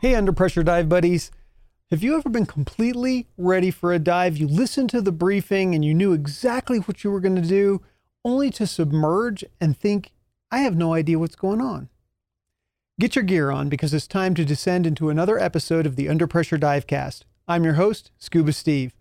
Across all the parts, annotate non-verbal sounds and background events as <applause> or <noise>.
Hey, under pressure dive buddies. Have you ever been completely ready for a dive? You listened to the briefing and you knew exactly what you were going to do, only to submerge and think, I have no idea what's going on. Get your gear on because it's time to descend into another episode of the Under Pressure Divecast. I'm your host, Scuba Steve.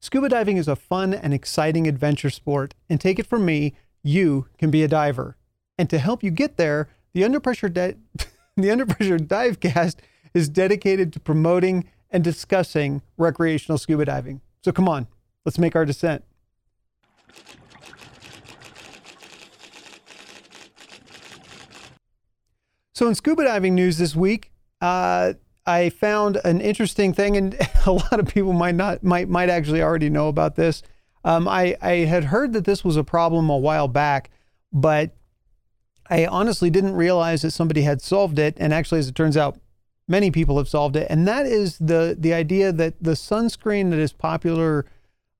Scuba diving is a fun and exciting adventure sport, and take it from me, you can be a diver. And to help you get there, the Under Pressure, Di- <laughs> the Under Pressure Divecast is dedicated to promoting and discussing recreational scuba diving. So come on, let's make our descent. So in scuba diving news this week, uh, I found an interesting thing, and <laughs> a lot of people might not might might actually already know about this. Um, I I had heard that this was a problem a while back, but I honestly didn't realize that somebody had solved it. And actually, as it turns out, many people have solved it, and that is the the idea that the sunscreen that is popular,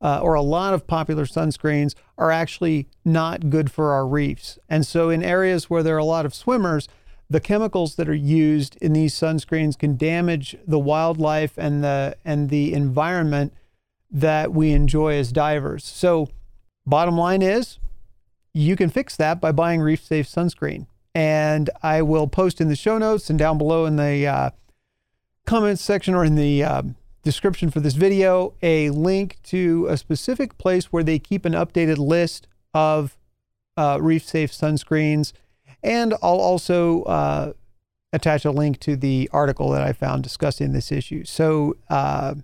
uh, or a lot of popular sunscreens, are actually not good for our reefs. And so, in areas where there are a lot of swimmers, the chemicals that are used in these sunscreens can damage the wildlife and the and the environment that we enjoy as divers. So, bottom line is, you can fix that by buying Reef Safe sunscreen and I will post in the show notes and down below in the uh, comments section or in the uh, description for this video a link to a specific place where they keep an updated list of uh, reef safe sunscreens. And I'll also uh, attach a link to the article that I found discussing this issue. So uh,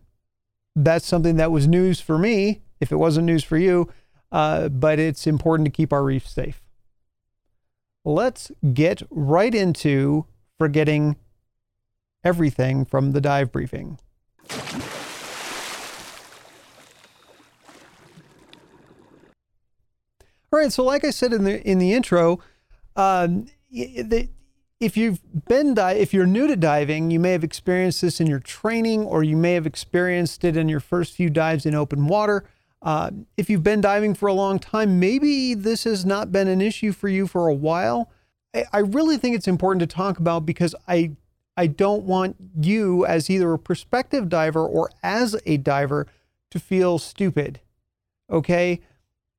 that's something that was news for me, if it wasn't news for you, uh, but it's important to keep our reefs safe let's get right into forgetting everything from the dive briefing. All right, so like I said in the in the intro, um, the, if you've been di- if you're new to diving, you may have experienced this in your training, or you may have experienced it in your first few dives in open water. Uh, if you've been diving for a long time, maybe this has not been an issue for you for a while. I, I really think it's important to talk about because I I don't want you as either a prospective diver or as a diver to feel stupid. Okay?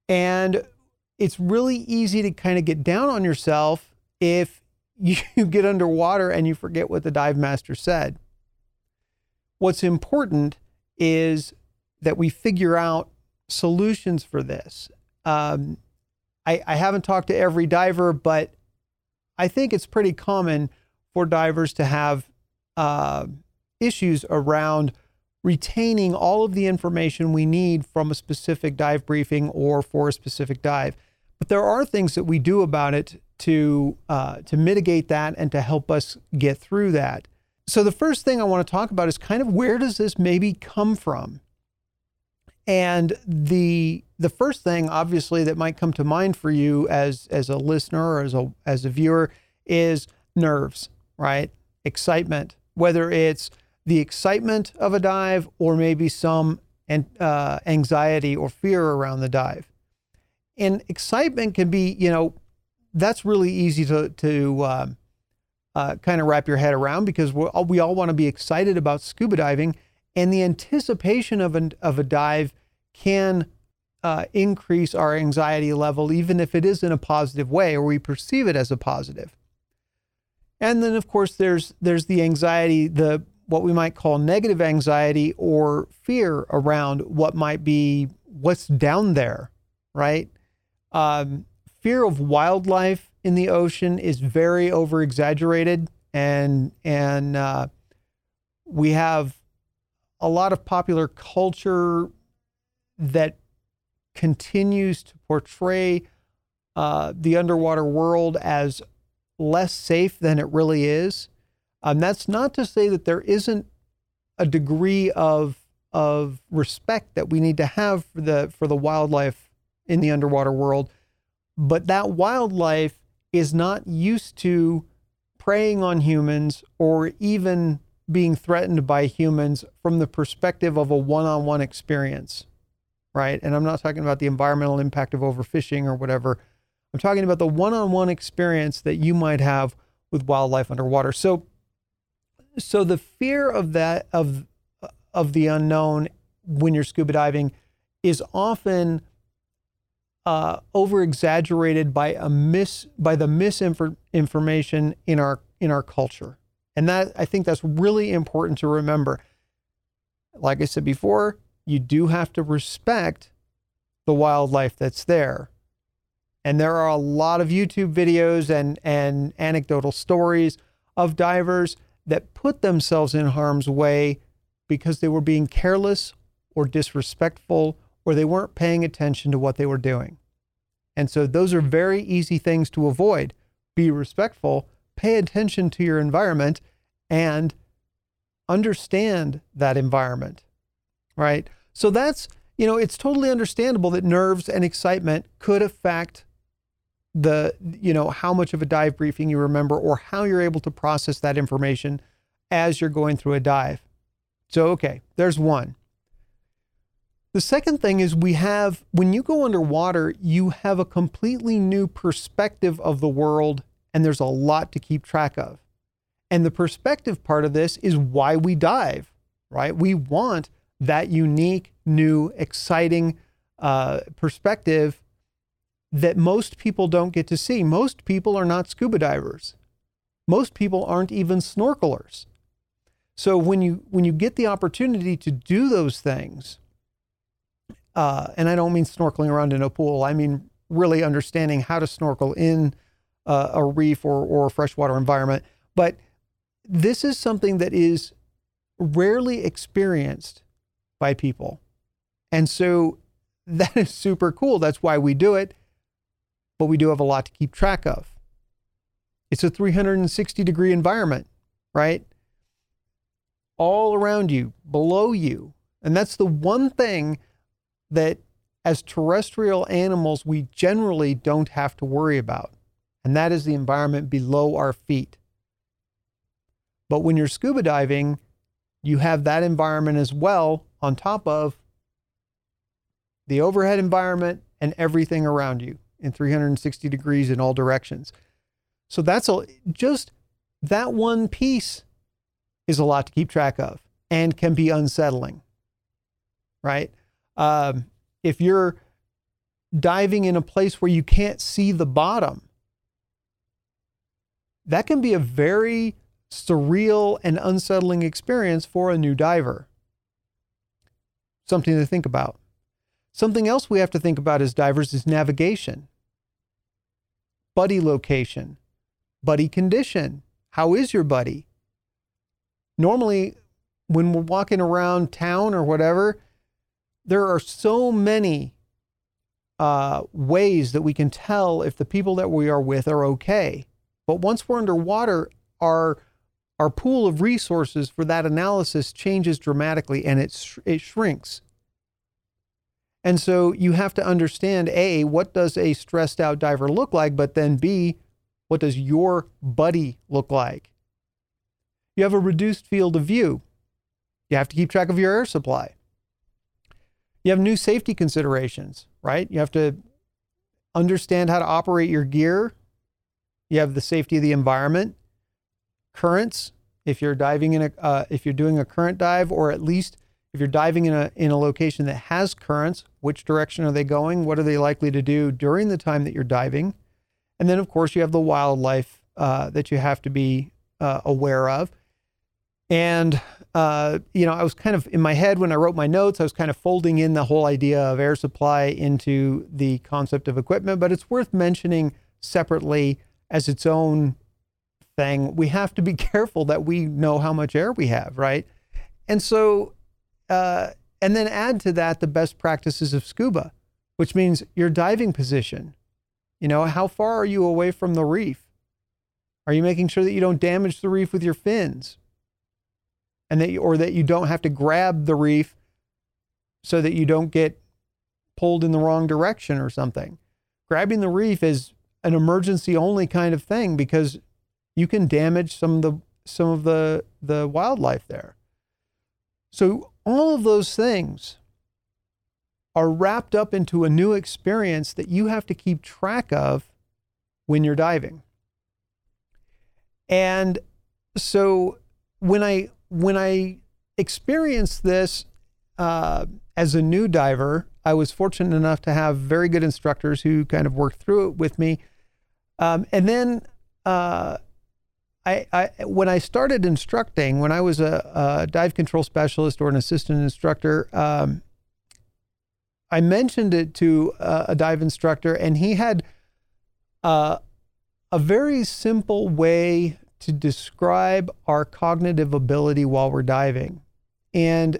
And it's really easy to kind of get down on yourself if <laughs> you get underwater and you forget what the dive master said. What's important is that we figure out solutions for this. Um, I, I haven't talked to every diver, but I think it's pretty common for divers to have uh, issues around retaining all of the information we need from a specific dive briefing or for a specific dive. But there are things that we do about it to uh, to mitigate that and to help us get through that. So the first thing I want to talk about is kind of where does this maybe come from? And the the first thing, obviously, that might come to mind for you as as a listener or as a as a viewer is nerves, right? Excitement, whether it's the excitement of a dive or maybe some uh, anxiety or fear around the dive. And excitement can be, you know, that's really easy to to uh, uh, kind of wrap your head around because we all, we all want to be excited about scuba diving, and the anticipation of an of a dive can uh, increase our anxiety level, even if it is in a positive way or we perceive it as a positive. And then, of course, there's there's the anxiety, the what we might call negative anxiety or fear around what might be what's down there, right? Um, fear of wildlife in the ocean is very over exaggerated, and and uh, we have a lot of popular culture that continues to portray uh, the underwater world as less safe than it really is. Um, that's not to say that there isn't a degree of of respect that we need to have for the for the wildlife in the underwater world, but that wildlife is not used to preying on humans or even being threatened by humans from the perspective of a one-on-one experience right? And I'm not talking about the environmental impact of overfishing or whatever. I'm talking about the one on one experience that you might have with wildlife underwater. So, so the fear of that of of the unknown when you're scuba diving is often uh, over exaggerated by a mis by the misinformation in our in our culture, and that I think that's really important to remember. Like I said before, you do have to respect the wildlife that's there. And there are a lot of YouTube videos and, and anecdotal stories of divers that put themselves in harm's way because they were being careless or disrespectful or they weren't paying attention to what they were doing. And so those are very easy things to avoid. Be respectful, pay attention to your environment, and understand that environment, right? So that's, you know, it's totally understandable that nerves and excitement could affect the, you know, how much of a dive briefing you remember or how you're able to process that information as you're going through a dive. So, okay, there's one. The second thing is we have, when you go underwater, you have a completely new perspective of the world, and there's a lot to keep track of. And the perspective part of this is why we dive, right? We want that unique, new, exciting uh, perspective that most people don't get to see. Most people are not scuba divers. Most people aren't even snorkelers. So when you when you get the opportunity to do those things, uh, and I don't mean snorkeling around in a pool. I mean really understanding how to snorkel in uh, a reef or or a freshwater environment. But this is something that is rarely experienced by people. And so <laughs> that is super cool. That's why we do it. But we do have a lot to keep track of. It's a 360 degree environment, right? All around you, below you. And that's the one thing that as terrestrial animals, we generally don't have to worry about. And that is the environment below our feet. But when you're scuba diving, you have that environment as well on top of the overhead environment and everything around you in 360 degrees in all directions. So that's a, just that one piece is a lot to keep track of and can be unsettling, right? Um, if you're diving in a place where you can't see the bottom, that can be a very surreal and unsettling experience for a new diver something to think about. Something else we have to think about as divers is navigation, buddy location, buddy condition. How is your buddy? Normally, when we're walking around town or whatever, there are so many uh, ways that we can tell if the people that we are with are okay. But once we're underwater, our our pool of resources for that analysis changes dramatically and it, sh- it shrinks. And so you have to understand A, what does a stressed out diver look like? But then B, what does your buddy look like? You have a reduced field of view. You have to keep track of your air supply. You have new safety considerations, right? You have to understand how to operate your gear. You have the safety of the environment currents if you're diving in a uh, if you're doing a current dive or at least if you're diving in a in a location that has currents which direction are they going? What are they likely to do during the time that you're diving? And then of course you have the wildlife uh, that you have to be uh, aware of. And uh, you know i was kind of in my head when i wrote my notes i was kind of folding in the whole idea of air supply into the concept of equipment but it's worth mentioning separately as its own thing, we have to be <laughs> careful that we know how much air we have, right? And so, uh, and then add to that the best practices of scuba, which means your diving position. You know, how far are you away from the reef? Are you making sure that you don't damage the reef with your fins? And that, you, or that you don't have to grab the reef so that you don't get pulled in the wrong direction or something. Grabbing the reef is an emergency only kind of thing because you can damage some of the some of the the wildlife there. So all of those things are wrapped up into a new experience that you have to keep track of when you're diving. And so when I when I experienced this uh, as a new diver, I was fortunate enough to have very good instructors who kind of worked through it with me. Um, and then uh, I, I, when I started instructing, when I was a, a dive control specialist or an assistant instructor, um, I mentioned it to a, a dive instructor, and he had uh, a very simple way to describe our cognitive ability while we're diving. And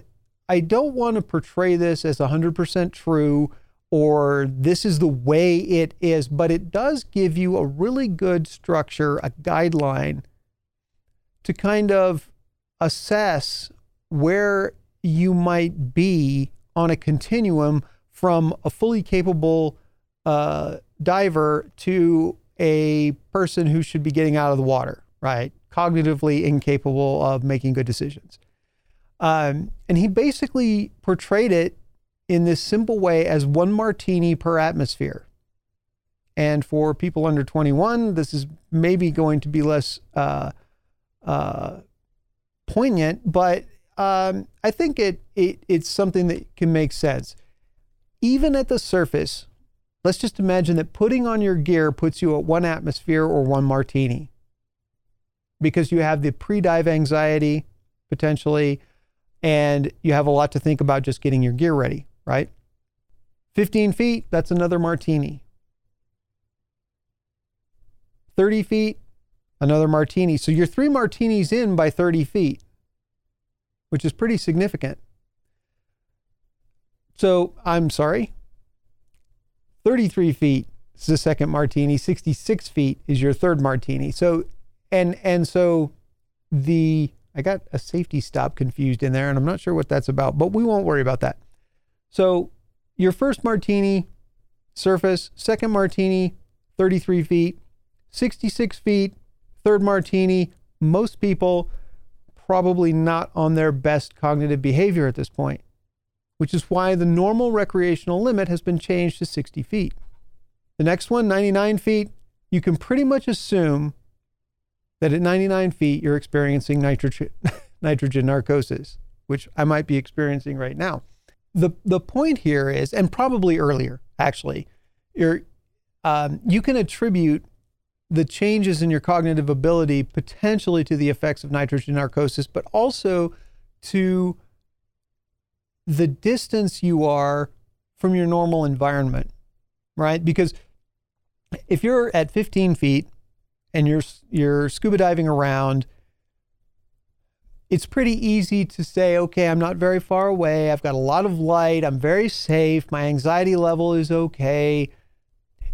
I don't want to portray this as 100% true or this is the way it is, but it does give you a really good structure, a guideline to kind of assess where you might be on a continuum from a fully capable uh, diver to a person who should be getting out of the water, right? Cognitively incapable of making good decisions. Um, and he basically portrayed it in this simple way as one martini per atmosphere. And for people under 21, this is maybe going to be less uh, uh, poignant, but um, I think it, it it's something that can make sense. Even at the surface, let's just imagine that putting on your gear puts you at one atmosphere or one martini because you have the pre-dive anxiety potentially and you have a lot to think about just getting your gear ready, right? 15 feet, that's another martini. 30 feet, another martini. So you're three martinis in by 30 feet, which is pretty significant. So I'm sorry, 33 feet is the second martini, 66 feet is your third martini. So, and, and so the I got a safety stop confused in there, and I'm not sure what that's about, but we won't worry about that. So, your first martini, surface, second martini, 33 feet, 66 feet, third martini. Most people probably not on their best cognitive behavior at this point, which is why the normal recreational limit has been changed to 60 feet. The next one, 99 feet, you can pretty much assume that at 99 feet you're experiencing nitrogen, <laughs> nitrogen narcosis, which I might be experiencing right now. The, the point here is, and probably earlier actually, you're, um, you can attribute the changes in your cognitive ability potentially to the effects of nitrogen narcosis, but also to the distance you are from your normal environment, right? Because if you're at 15 feet and you're you're scuba diving around, it's pretty easy to say, okay, I'm not very far away. I've got a lot of light. I'm very safe. My anxiety level is okay.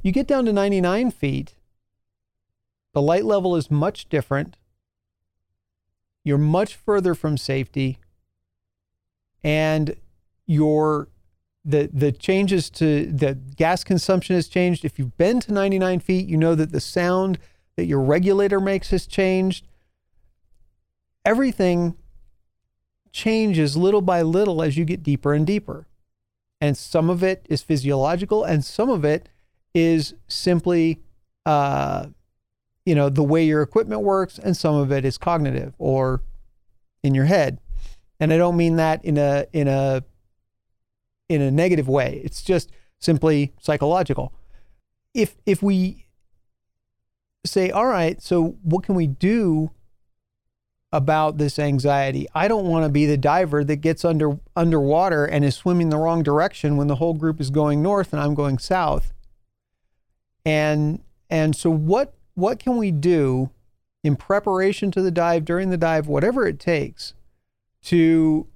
You get down to 99 feet, the light level is much different. You're much further from safety. And your the the changes to the gas consumption has changed. If you've been to 99 feet, you know that the sound that your regulator makes has changed. Everything changes little by little as you get deeper and deeper. And some of it is physiological, and some of it is simply, uh, you know, the way your equipment works, and some of it is cognitive or in your head. And I don't mean that in a in a in a negative way. It's just simply psychological. If if we say, all right, so what can we do about this anxiety? I don't want to be the diver that gets under underwater and is swimming the wrong direction when the whole group is going north and I'm going south. And and so what what can we do in preparation to the dive, during the dive, whatever it takes to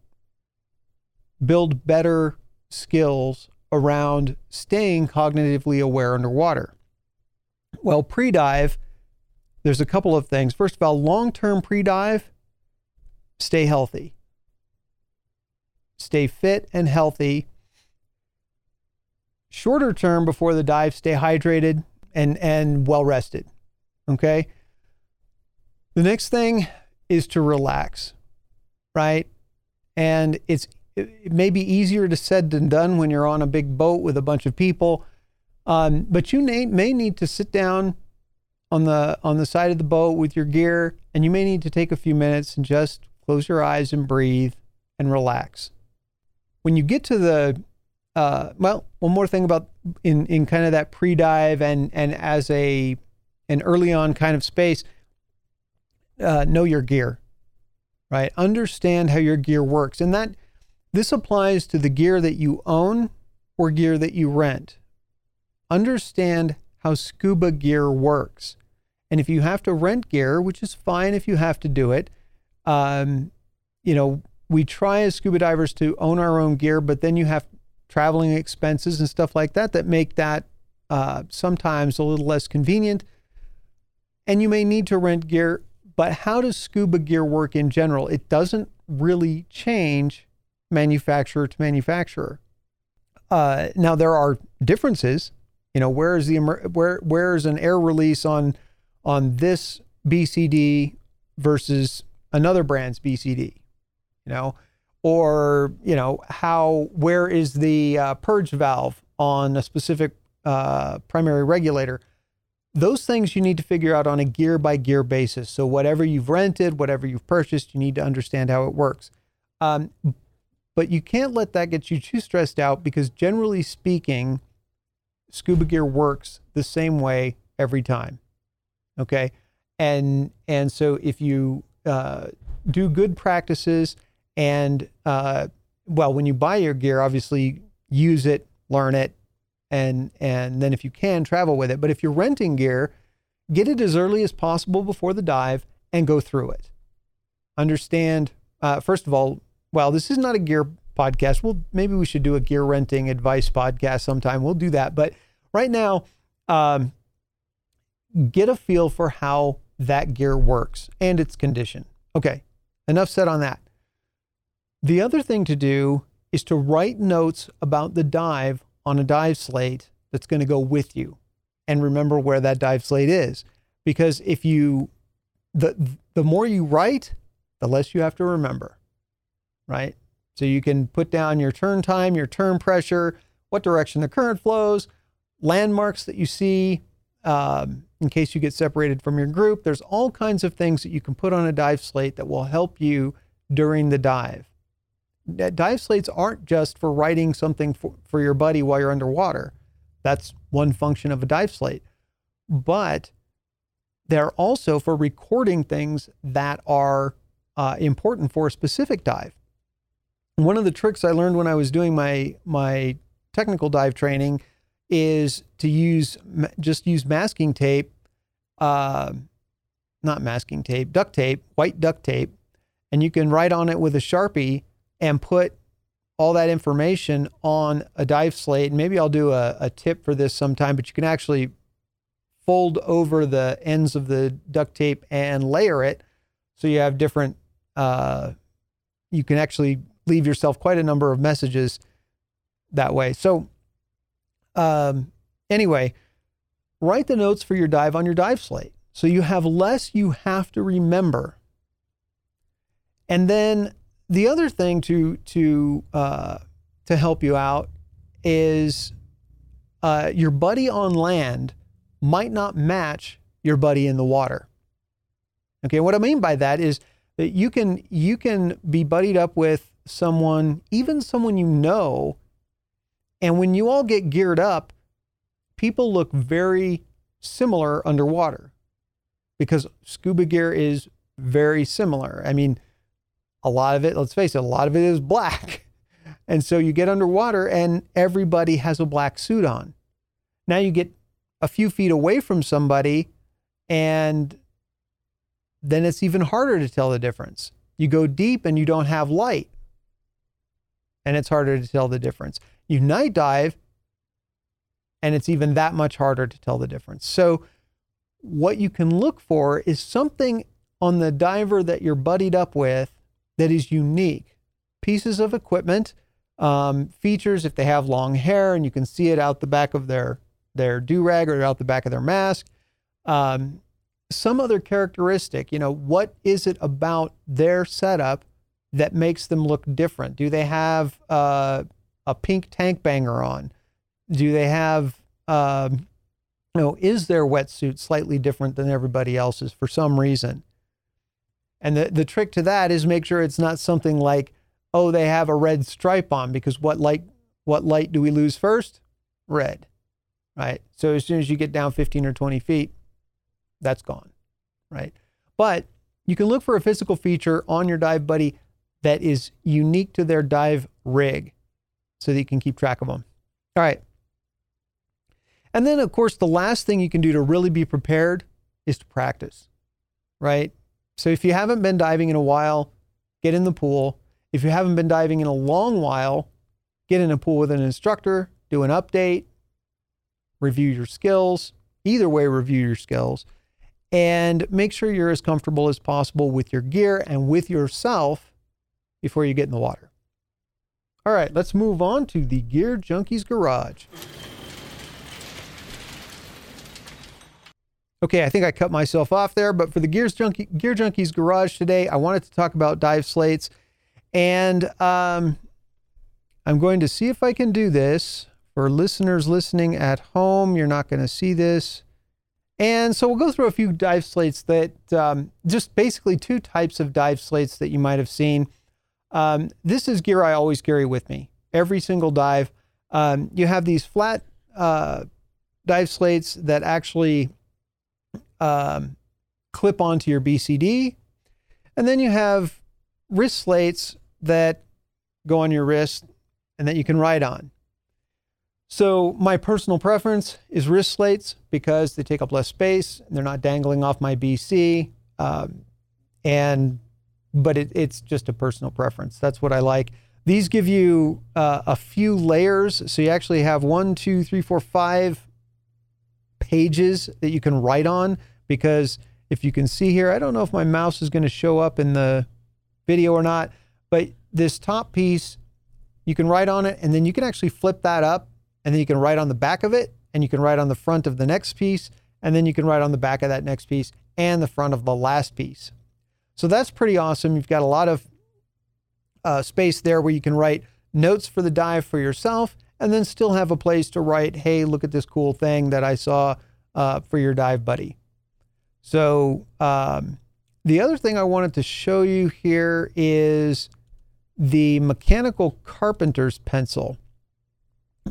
build better skills around staying cognitively aware underwater? Well, pre dive, there's a couple of things. First of all, long term pre dive, stay healthy, stay fit and healthy. Shorter term before the dive, stay hydrated and, and well rested. Okay. The next thing is to relax, right? And it's it may be easier to said than done when you're on a big boat with a bunch of people. Um, but you may, may need to sit down on the on the side of the boat with your gear, and you may need to take a few minutes and just close your eyes and breathe and relax. When you get to the uh, well, one more thing about in in kind of that pre-dive and and as a an early on kind of space, uh, know your gear, right? Understand how your gear works, and that this applies to the gear that you own or gear that you rent. Understand how scuba gear works. And if you have to rent gear, which is fine if you have to do it, um, you know, we try as scuba divers to own our own gear, but then you have traveling expenses and stuff like that that make that uh, sometimes a little less convenient. And you may need to rent gear, but how does scuba gear work in general? It doesn't really change manufacturer to manufacturer. Uh, now there are differences. You know, where is the where where is an air release on on this BCD versus another brand's BCD, you know, or you know how where is the uh, purge valve on a specific uh, primary regulator. Those things you need to figure out on a gear by gear basis. So whatever you've rented, whatever you've purchased, you need to understand how it works. Um, but you can't let that get you too stressed out because generally speaking, scuba gear works the same way every time. Okay. And, and so if you uh, do good practices and, uh, well, when you buy your gear, obviously use it, learn it, and, and then if you can, travel with it. But if you're renting gear, get it as early as possible before the dive and go through it. Understand, uh, first of all, well, this is not a gear podcast. Well, maybe we should do a gear renting advice podcast sometime. We'll do that. But right now, um, get a feel for how that gear works and its condition. Okay, enough said on that. The other thing to do is to write notes about the dive on a dive slate that's going to go with you and remember where that dive slate is because if you the the more you write the less you have to remember right so you can put down your turn time your turn pressure what direction the current flows landmarks that you see um, in case you get separated from your group. There's all kinds of things that you can put on a dive slate that will help you during the dive. Dive slates aren't just for writing something for, for your buddy while you're underwater. That's one function of a dive slate. But they're also for recording things that are uh, important for a specific dive. One of the tricks I learned when I was doing my my technical dive training is to use just use masking tape, uh, not masking tape, duct tape, white duct tape, and you can write on it with a sharpie and put all that information on a dive slate. maybe I'll do a, a tip for this sometime, but you can actually fold over the ends of the duct tape and layer it so you have different. Uh, you can actually leave yourself quite a number of messages that way. So um, anyway, write the notes for your dive on your dive slate. So you have less you have to remember. And then the other thing to to uh, to help you out is uh, your buddy on land might not match your buddy in the water. Okay, what I mean by that is that you can you can be buddied up with someone, even someone you know, and when you all get geared up, people look very similar underwater because scuba gear is very similar. I mean, a lot of it, let's face it, a lot of it is black. <laughs> And so you get underwater and everybody has a black suit on. Now you get a few feet away from somebody and then it's even harder to tell the difference. You go deep and you don't have light and it's harder to tell the difference. You night dive, and it's even that much harder to tell the difference. So, what you can look for is something on the diver that you're buddied up with that is unique. Pieces of equipment, um, features if they have long hair and you can see it out the back of their their do rag or out the back of their mask. Um, some other characteristic, you know, what is it about their setup that makes them look different? Do they have uh, a pink tank banger on? Do they have um, you know, is their wetsuit slightly different than everybody else's for some reason? And the, the trick to that is make sure it's not something like, oh, they have a red stripe on because what light what light do we lose first? Red. Right. So as soon as you get down 15 or 20 feet, that's gone. Right. But you can look for a physical feature on your dive buddy that is unique to their dive rig so that you can keep track of them. All right. And then, of course, the last thing you can do to really be prepared is to practice, right? So if you haven't been diving in a while, get in the pool. If you haven't been diving in a long while, get in a pool with an instructor, do an update, review your skills. Either way, review your skills and make sure you're as comfortable as possible with your gear and with yourself before you get in the water. All right, let's move on to the Gear Junkies Garage. Okay, I think I cut myself off there, but for the Gears Junkie, Gear Junkies Garage today, I wanted to talk about dive slates. And um, I'm going to see if I can do this. For listeners listening at home, you're not going to see this. And so we'll go through a few dive slates that um, just basically two types of dive slates that you might have seen. Um, this is gear I always carry with me every single dive. Um, you have these flat uh, dive slates that actually um, clip onto your BCD. And then you have wrist slates that go on your wrist and that you can write on. So my personal preference is wrist slates because they take up less space. They're not dangling off my BC. Um, and but it, it's just a personal preference. That's what I like. These give you uh, a few layers. So you actually have one, two, three, four, five pages that you can write on because if you can see here, I don't know if my mouse is going to show up in the video or not, but this top piece, you can write on it and then you can actually flip that up and then you can write on the back of it and you can write on the front of the next piece and then you can write on the back of that next piece and the front of the last piece. So that's pretty awesome. You've got a lot of uh, space there where you can write notes for the dive for yourself and then still have a place to write, hey, look at this cool thing that I saw uh, for your dive buddy. So um, the other thing I wanted to show you here is the mechanical carpenter's pencil,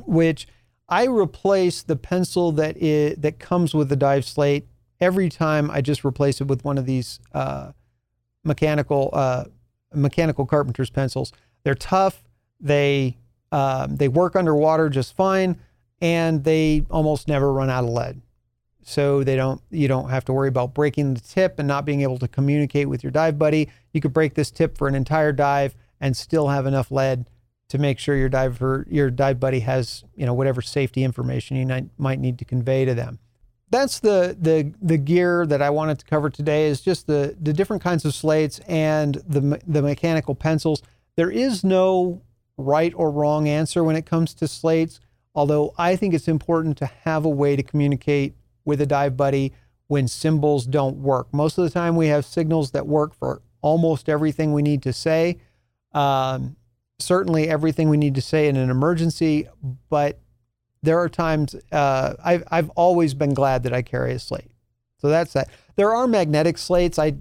which I replace the pencil that is, that comes with the dive slate every time. I just replace it with one of these uh, mechanical uh, mechanical carpenter's pencils. They're tough. They um, they work underwater just fine, and they almost never run out of lead. So they don't you don't have to worry about breaking the tip and not being able to communicate with your dive buddy. You could break this tip for an entire dive and still have enough lead to make sure your diver your dive buddy has you know whatever safety information you might need to convey to them that's the the the gear that I wanted to cover today is just the the different kinds of slates and the the mechanical pencils. There is no right or wrong answer when it comes to slates, although I think it's important to have a way to communicate with a dive buddy when symbols don't work. Most of the time we have signals that work for almost everything we need to say. Um, certainly everything we need to say in an emergency, but there are times uh, I've I've always been glad that I carry a slate. So that's that. There are magnetic slates. I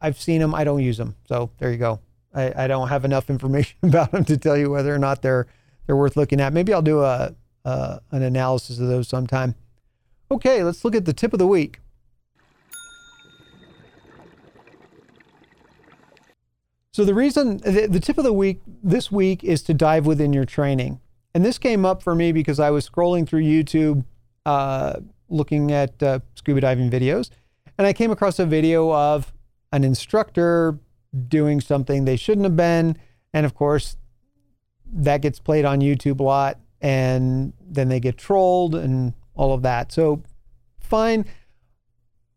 I've seen them. I don't use them. So there you go. I, I don't have enough <laughs> information about them to tell you whether or not they're they're worth looking at. Maybe I'll do a, a an analysis of those sometime. Okay, let's look at the tip of the week. So the reason the, the tip of the week this week is to dive within your training. And this came up for me because I was scrolling through YouTube uh, looking at uh, scuba diving videos, and I came across a video of an instructor doing something they shouldn't have been. And of course, that gets played on YouTube a lot, and then they get trolled and all of that. So, fine.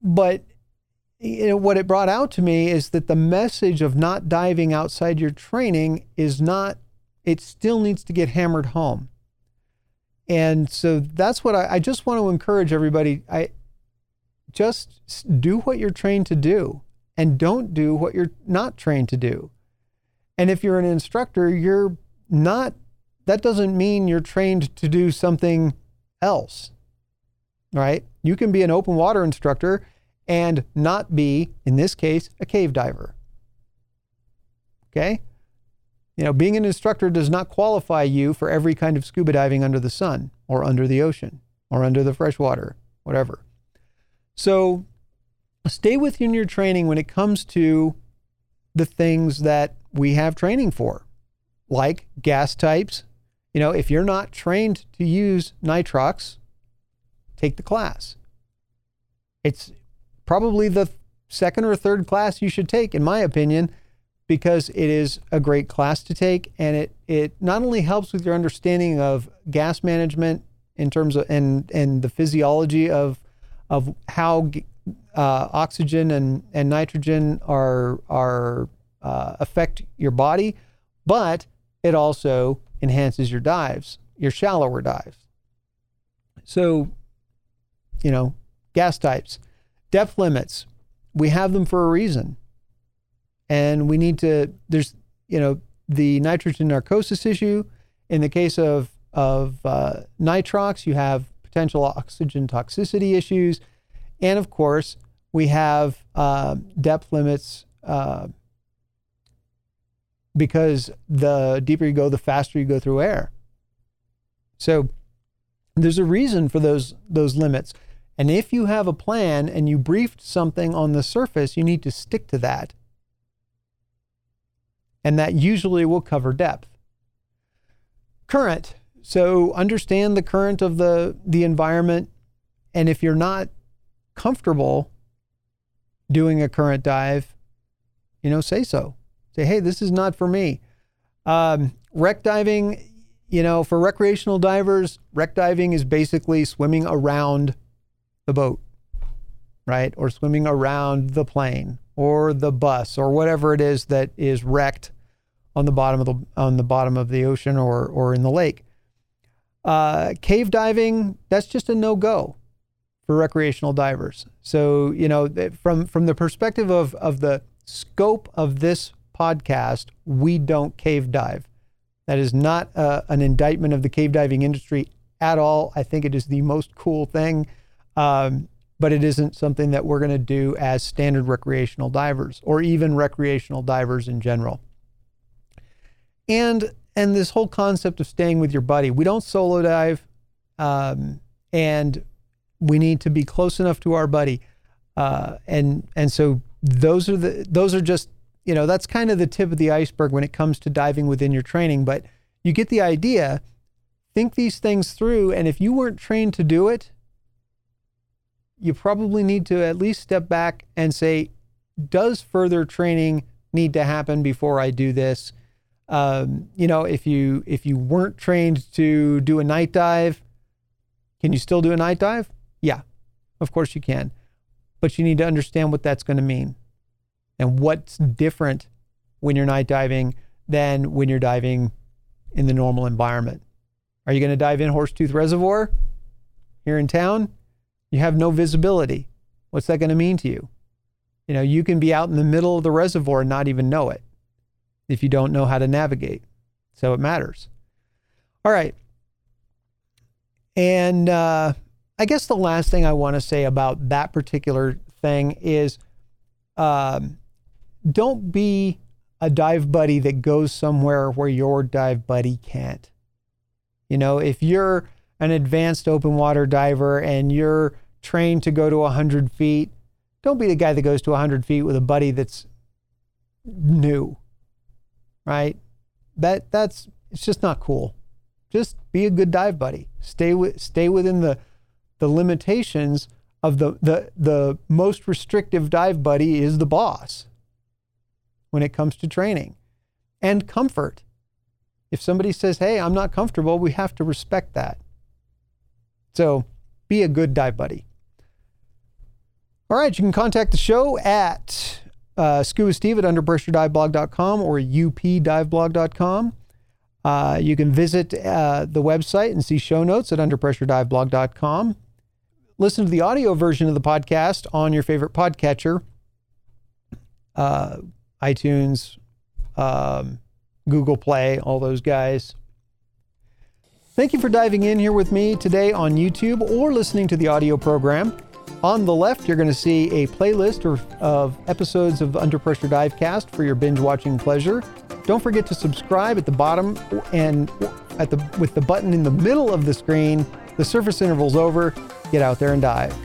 But you know, what it brought out to me is that the message of not diving outside your training is not it still needs to get hammered home. And so that's what I, I just want to encourage everybody. I just do what you're trained to do and don't do what you're not trained to do. And if you're an instructor, you're not, that doesn't mean you're trained to do something else. right? You can be an open water instructor and not be, in this case, a cave diver. Okay? You know, being an instructor does not qualify you for every kind of scuba diving under the sun or under the ocean or under the fresh water, whatever. So stay within your training when it comes to the things that we have training for, like gas types. You know, if you're not trained to use nitrox, take the class. It's probably the second or third class you should take, in my opinion, because it is a great class to take and it, it not only helps with your understanding of gas management in terms of and and the physiology of of how uh, oxygen and, and nitrogen are are uh, affect your body, but it also enhances your dives, your shallower dives. So, you know, gas types, depth limits, we have them for a reason. And we need to, there's, you know, the nitrogen narcosis issue. In the case of, of uh, nitrox, you have potential oxygen toxicity issues. And of course, we have uh, depth limits uh, because the deeper you go, the faster you go through air. So there's a reason for those those limits. And if you have a plan and you briefed something on the surface, you need to stick to that. And that usually will cover depth. Current. So understand the current of the, the environment. And if you're not comfortable doing a current dive, you know, say so. Say, hey, this is not for me. Um, wreck diving, you know, for recreational divers, wreck diving is basically swimming around the boat, right? Or swimming around the plane or the bus or whatever it is that is wrecked on the bottom of the on the bottom of the ocean or or in the lake. Uh, cave diving, that's just a no go for recreational divers. So you know, from from the perspective of of the scope of this podcast, we don't cave dive. That is not uh, an indictment of the cave diving industry at all. I think it is the most cool thing, um, but it isn't something that we're going to do as standard recreational divers or even recreational divers in general. And and this whole concept of staying with your buddy, we don't solo dive, um, and we need to be close enough to our buddy, uh, and and so those are the those are just you know, that's kind of the tip of the iceberg when it comes to diving within your training, but you get the idea. Think these things through, and if you weren't trained to do it, you probably need to at least step back and say, does further training need to happen before I do this? Um, you know, if you if you weren't trained to do a night dive, can you still do a night dive? Yeah, of course you can, but you need to understand what that's going to mean and what's different when you're night diving than when you're diving in the normal environment. Are you going to dive in Horsetooth Reservoir here in town? You have no visibility. What's that going to mean to you? You know, you can be out in the middle of the reservoir and not even know it if you don't know how to navigate. So it matters. All right. And uh, I guess the last thing I want to say about that particular thing is um, don't be a dive buddy that goes somewhere where your dive buddy can't. You know, if you're an advanced open water diver and you're trained to go to 100 feet, don't be the guy that goes to 100 feet with a buddy that's new, right? That that's it's just not cool. Just be a good dive buddy. Stay with stay within the the limitations of the the the most restrictive dive buddy is the boss when it comes to training and comfort. If somebody says, hey, I'm not comfortable, we have to respect that. So be a good dive buddy. All right, you can contact the show at uh, scuba steve at underpressurediveblog.com or updiveblog.com. Uh, you can visit uh, the website and see show notes at underpressurediveblog.com. Listen to the audio version of the podcast on your favorite podcatcher. Uh, iTunes, um, Google Play, all those guys. Thank you for diving in here with me today on YouTube or listening to the audio program. On the left, you're going to see a playlist of, of episodes of Under Pressure Divecast for your binge watching pleasure. Don't forget to subscribe at the bottom and at the with the button in the middle of the screen. The surface interval's over. Get out there and dive.